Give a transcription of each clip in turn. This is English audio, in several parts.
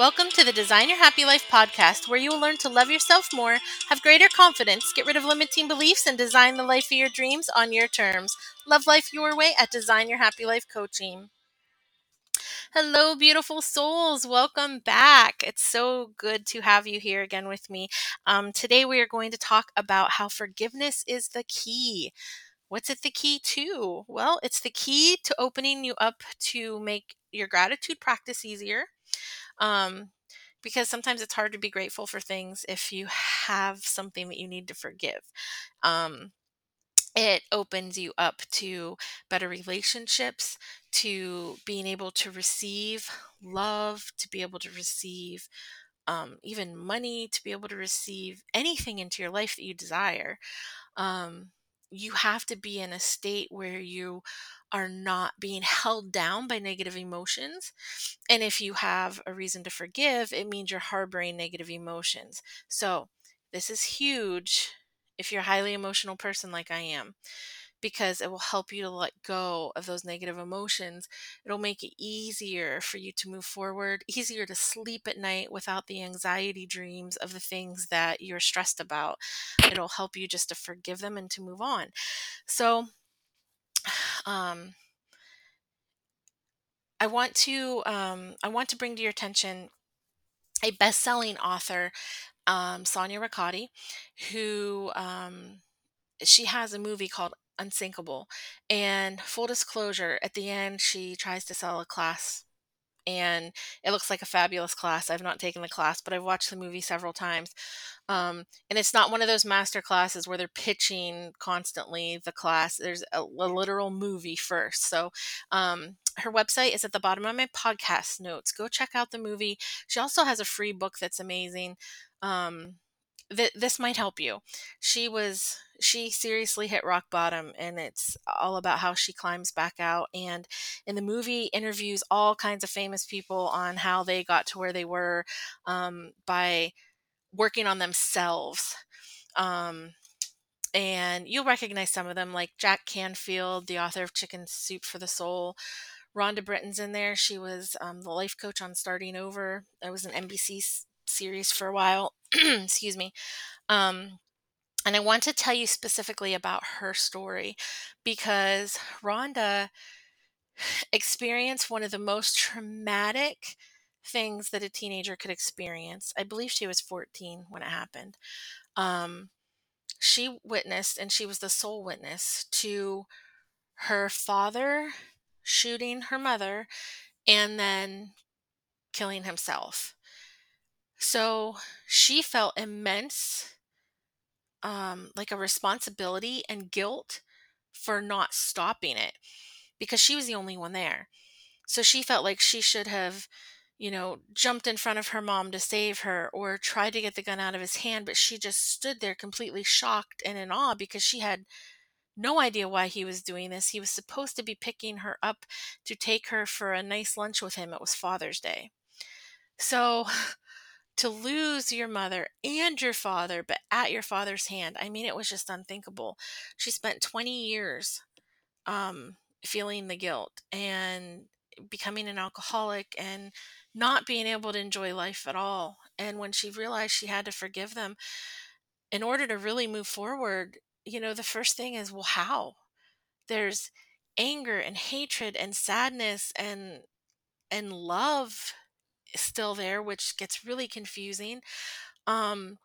Welcome to the Design Your Happy Life podcast, where you will learn to love yourself more, have greater confidence, get rid of limiting beliefs, and design the life of your dreams on your terms. Love life your way at Design Your Happy Life Coaching. Hello, beautiful souls. Welcome back. It's so good to have you here again with me. Um, today, we are going to talk about how forgiveness is the key. What's it the key to? Well, it's the key to opening you up to make your gratitude practice easier. Um, because sometimes it's hard to be grateful for things if you have something that you need to forgive. Um, it opens you up to better relationships, to being able to receive love, to be able to receive um, even money, to be able to receive anything into your life that you desire. Um, you have to be in a state where you are not being held down by negative emotions. And if you have a reason to forgive, it means you're harboring negative emotions. So, this is huge if you're a highly emotional person like I am, because it will help you to let go of those negative emotions. It'll make it easier for you to move forward, easier to sleep at night without the anxiety dreams of the things that you're stressed about. It'll help you just to forgive them and to move on. So, um, I want to um, I want to bring to your attention a best-selling author, um, Sonia Ricotti, who um, she has a movie called Unsinkable. And full disclosure, at the end, she tries to sell a class and it looks like a fabulous class. I've not taken the class, but I've watched the movie several times. Um, and it's not one of those master classes where they're pitching constantly the class. There's a, a literal movie first. So um, her website is at the bottom of my podcast notes. Go check out the movie. She also has a free book that's amazing. Um, th- this might help you. She was she seriously hit rock bottom and it's all about how she climbs back out and in the movie interviews all kinds of famous people on how they got to where they were um, by working on themselves um, and you'll recognize some of them like jack canfield the author of chicken soup for the soul. Rhonda Britten's in there. She was um, the life coach on starting over. That was an nbc series for a while excuse me um, and I want to tell you specifically about her story because Rhonda experienced one of the most traumatic things that a teenager could experience. I believe she was 14 when it happened. Um, she witnessed, and she was the sole witness to her father shooting her mother and then killing himself. So she felt immense um, like a responsibility and guilt for not stopping it because she was the only one there. So she felt like she should have, you know, jumped in front of her mom to save her or tried to get the gun out of his hand, but she just stood there completely shocked and in awe because she had no idea why he was doing this. He was supposed to be picking her up to take her for a nice lunch with him. It was Father's Day. So to lose your mother and your father, but at your father's hand. I mean, it was just unthinkable. She spent 20 years um, feeling the guilt and becoming an alcoholic and not being able to enjoy life at all. And when she realized she had to forgive them, in order to really move forward, you know, the first thing is, well, how? There's anger and hatred and sadness and and love still there, which gets really confusing. Um,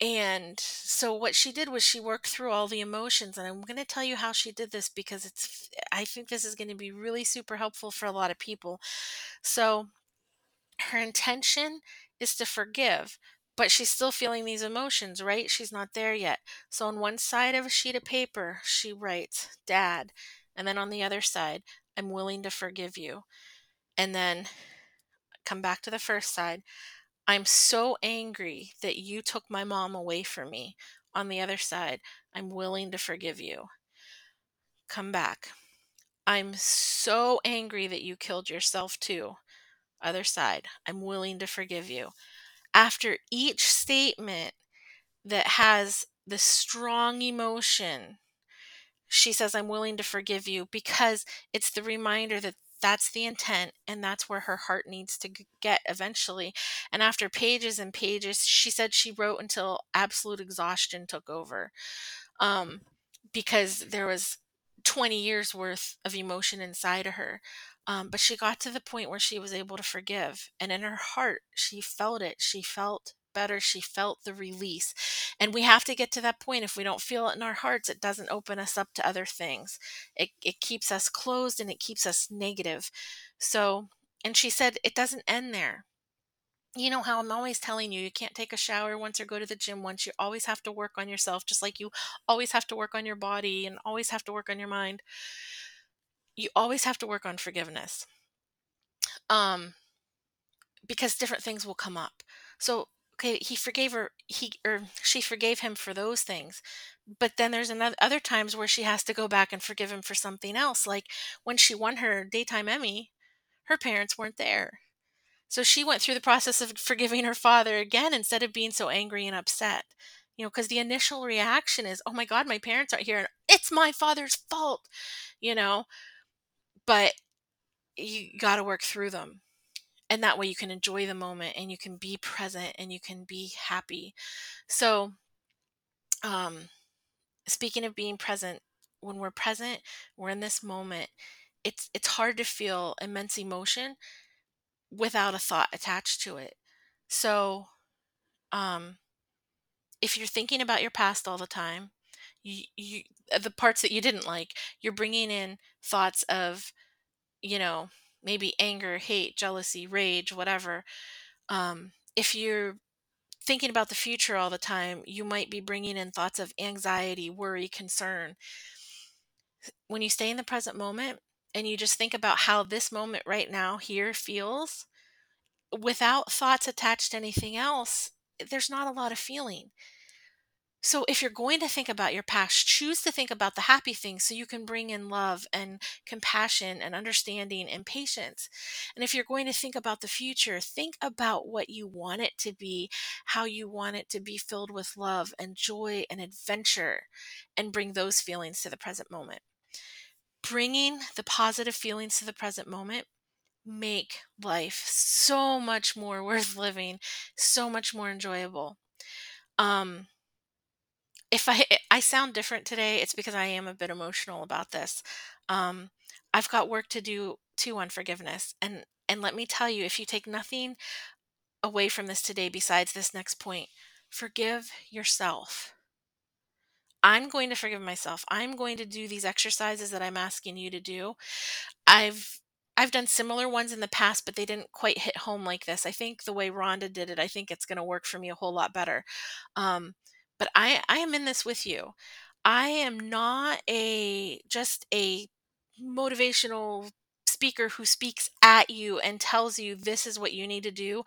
and so what she did was she worked through all the emotions and i'm going to tell you how she did this because it's i think this is going to be really super helpful for a lot of people so her intention is to forgive but she's still feeling these emotions right she's not there yet so on one side of a sheet of paper she writes dad and then on the other side i'm willing to forgive you and then come back to the first side. I'm so angry that you took my mom away from me. On the other side, I'm willing to forgive you. Come back. I'm so angry that you killed yourself too. Other side, I'm willing to forgive you. After each statement that has the strong emotion, she says, I'm willing to forgive you because it's the reminder that that's the intent and that's where her heart needs to get eventually and after pages and pages she said she wrote until absolute exhaustion took over um, because there was 20 years worth of emotion inside of her um, but she got to the point where she was able to forgive and in her heart she felt it she felt better she felt the release and we have to get to that point if we don't feel it in our hearts it doesn't open us up to other things it, it keeps us closed and it keeps us negative so and she said it doesn't end there you know how I'm always telling you, you can't take a shower once or go to the gym once. You always have to work on yourself, just like you always have to work on your body and always have to work on your mind. You always have to work on forgiveness. Um, because different things will come up. So, okay, he forgave her, he or she forgave him for those things. But then there's another other times where she has to go back and forgive him for something else. Like when she won her daytime Emmy, her parents weren't there. So she went through the process of forgiving her father again instead of being so angry and upset. You know, because the initial reaction is, oh my God, my parents aren't here. And it's my father's fault, you know, but you got to work through them. And that way you can enjoy the moment and you can be present and you can be happy. So, um, speaking of being present, when we're present, we're in this moment. It's it's hard to feel immense emotion without a thought attached to it. So, um, if you're thinking about your past all the time, you, you the parts that you didn't like, you're bringing in thoughts of, you know, maybe anger, hate, jealousy, rage, whatever. Um, if you're thinking about the future all the time, you might be bringing in thoughts of anxiety, worry, concern. When you stay in the present moment and you just think about how this moment right now here feels without thoughts attached to anything else, there's not a lot of feeling. So, if you're going to think about your past, choose to think about the happy things so you can bring in love and compassion and understanding and patience. And if you're going to think about the future, think about what you want it to be, how you want it to be filled with love and joy and adventure, and bring those feelings to the present moment. Bringing the positive feelings to the present moment make life so much more worth living, so much more enjoyable. Um, if I I sound different today, it's because I am a bit emotional about this. Um, I've got work to do too on forgiveness, and and let me tell you, if you take nothing away from this today besides this next point, forgive yourself. I'm going to forgive myself. I'm going to do these exercises that I'm asking you to do. I've I've done similar ones in the past, but they didn't quite hit home like this. I think the way Rhonda did it, I think it's going to work for me a whole lot better. Um, but I I am in this with you. I am not a just a motivational speaker who speaks at you and tells you this is what you need to do.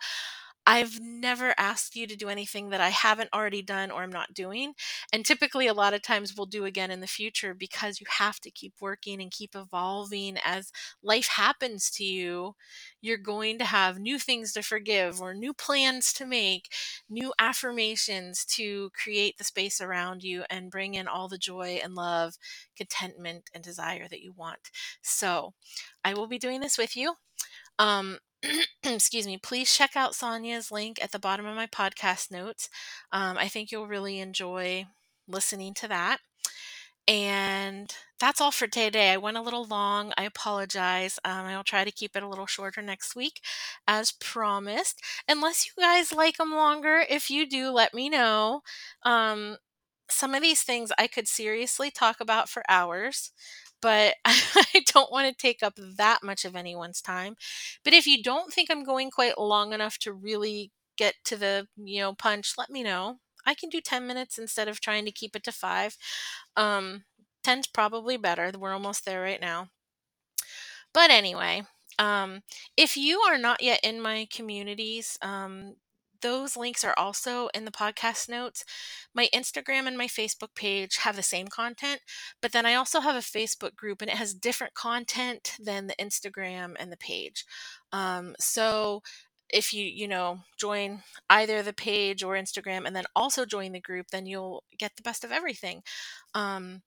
I've never asked you to do anything that I haven't already done or I'm not doing. And typically, a lot of times we'll do again in the future because you have to keep working and keep evolving as life happens to you. You're going to have new things to forgive or new plans to make, new affirmations to create the space around you and bring in all the joy and love, contentment, and desire that you want. So, I will be doing this with you. Um, excuse me, please check out Sonia's link at the bottom of my podcast notes. Um, I think you'll really enjoy listening to that. And that's all for today. I went a little long. I apologize. Um, I'll try to keep it a little shorter next week, as promised. Unless you guys like them longer, if you do, let me know. Um, some of these things I could seriously talk about for hours but I don't want to take up that much of anyone's time. But if you don't think I'm going quite long enough to really get to the, you know, punch, let me know. I can do 10 minutes instead of trying to keep it to 5. Um 10's probably better. We're almost there right now. But anyway, um, if you are not yet in my communities, um, those links are also in the podcast notes. My Instagram and my Facebook page have the same content, but then I also have a Facebook group and it has different content than the Instagram and the page. Um, so if you you know join either the page or Instagram and then also join the group, then you'll get the best of everything. Um,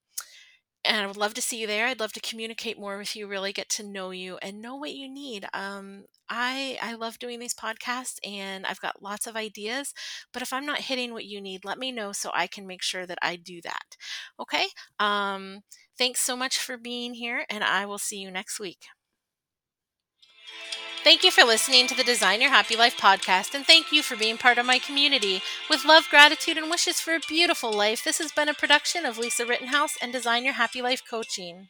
and I would love to see you there. I'd love to communicate more with you, really get to know you and know what you need. Um, I I love doing these podcasts and I've got lots of ideas, but if I'm not hitting what you need, let me know so I can make sure that I do that. Okay? Um, thanks so much for being here and I will see you next week. Thank you for listening to the Design Your Happy Life podcast, and thank you for being part of my community. With love, gratitude, and wishes for a beautiful life, this has been a production of Lisa Rittenhouse and Design Your Happy Life Coaching.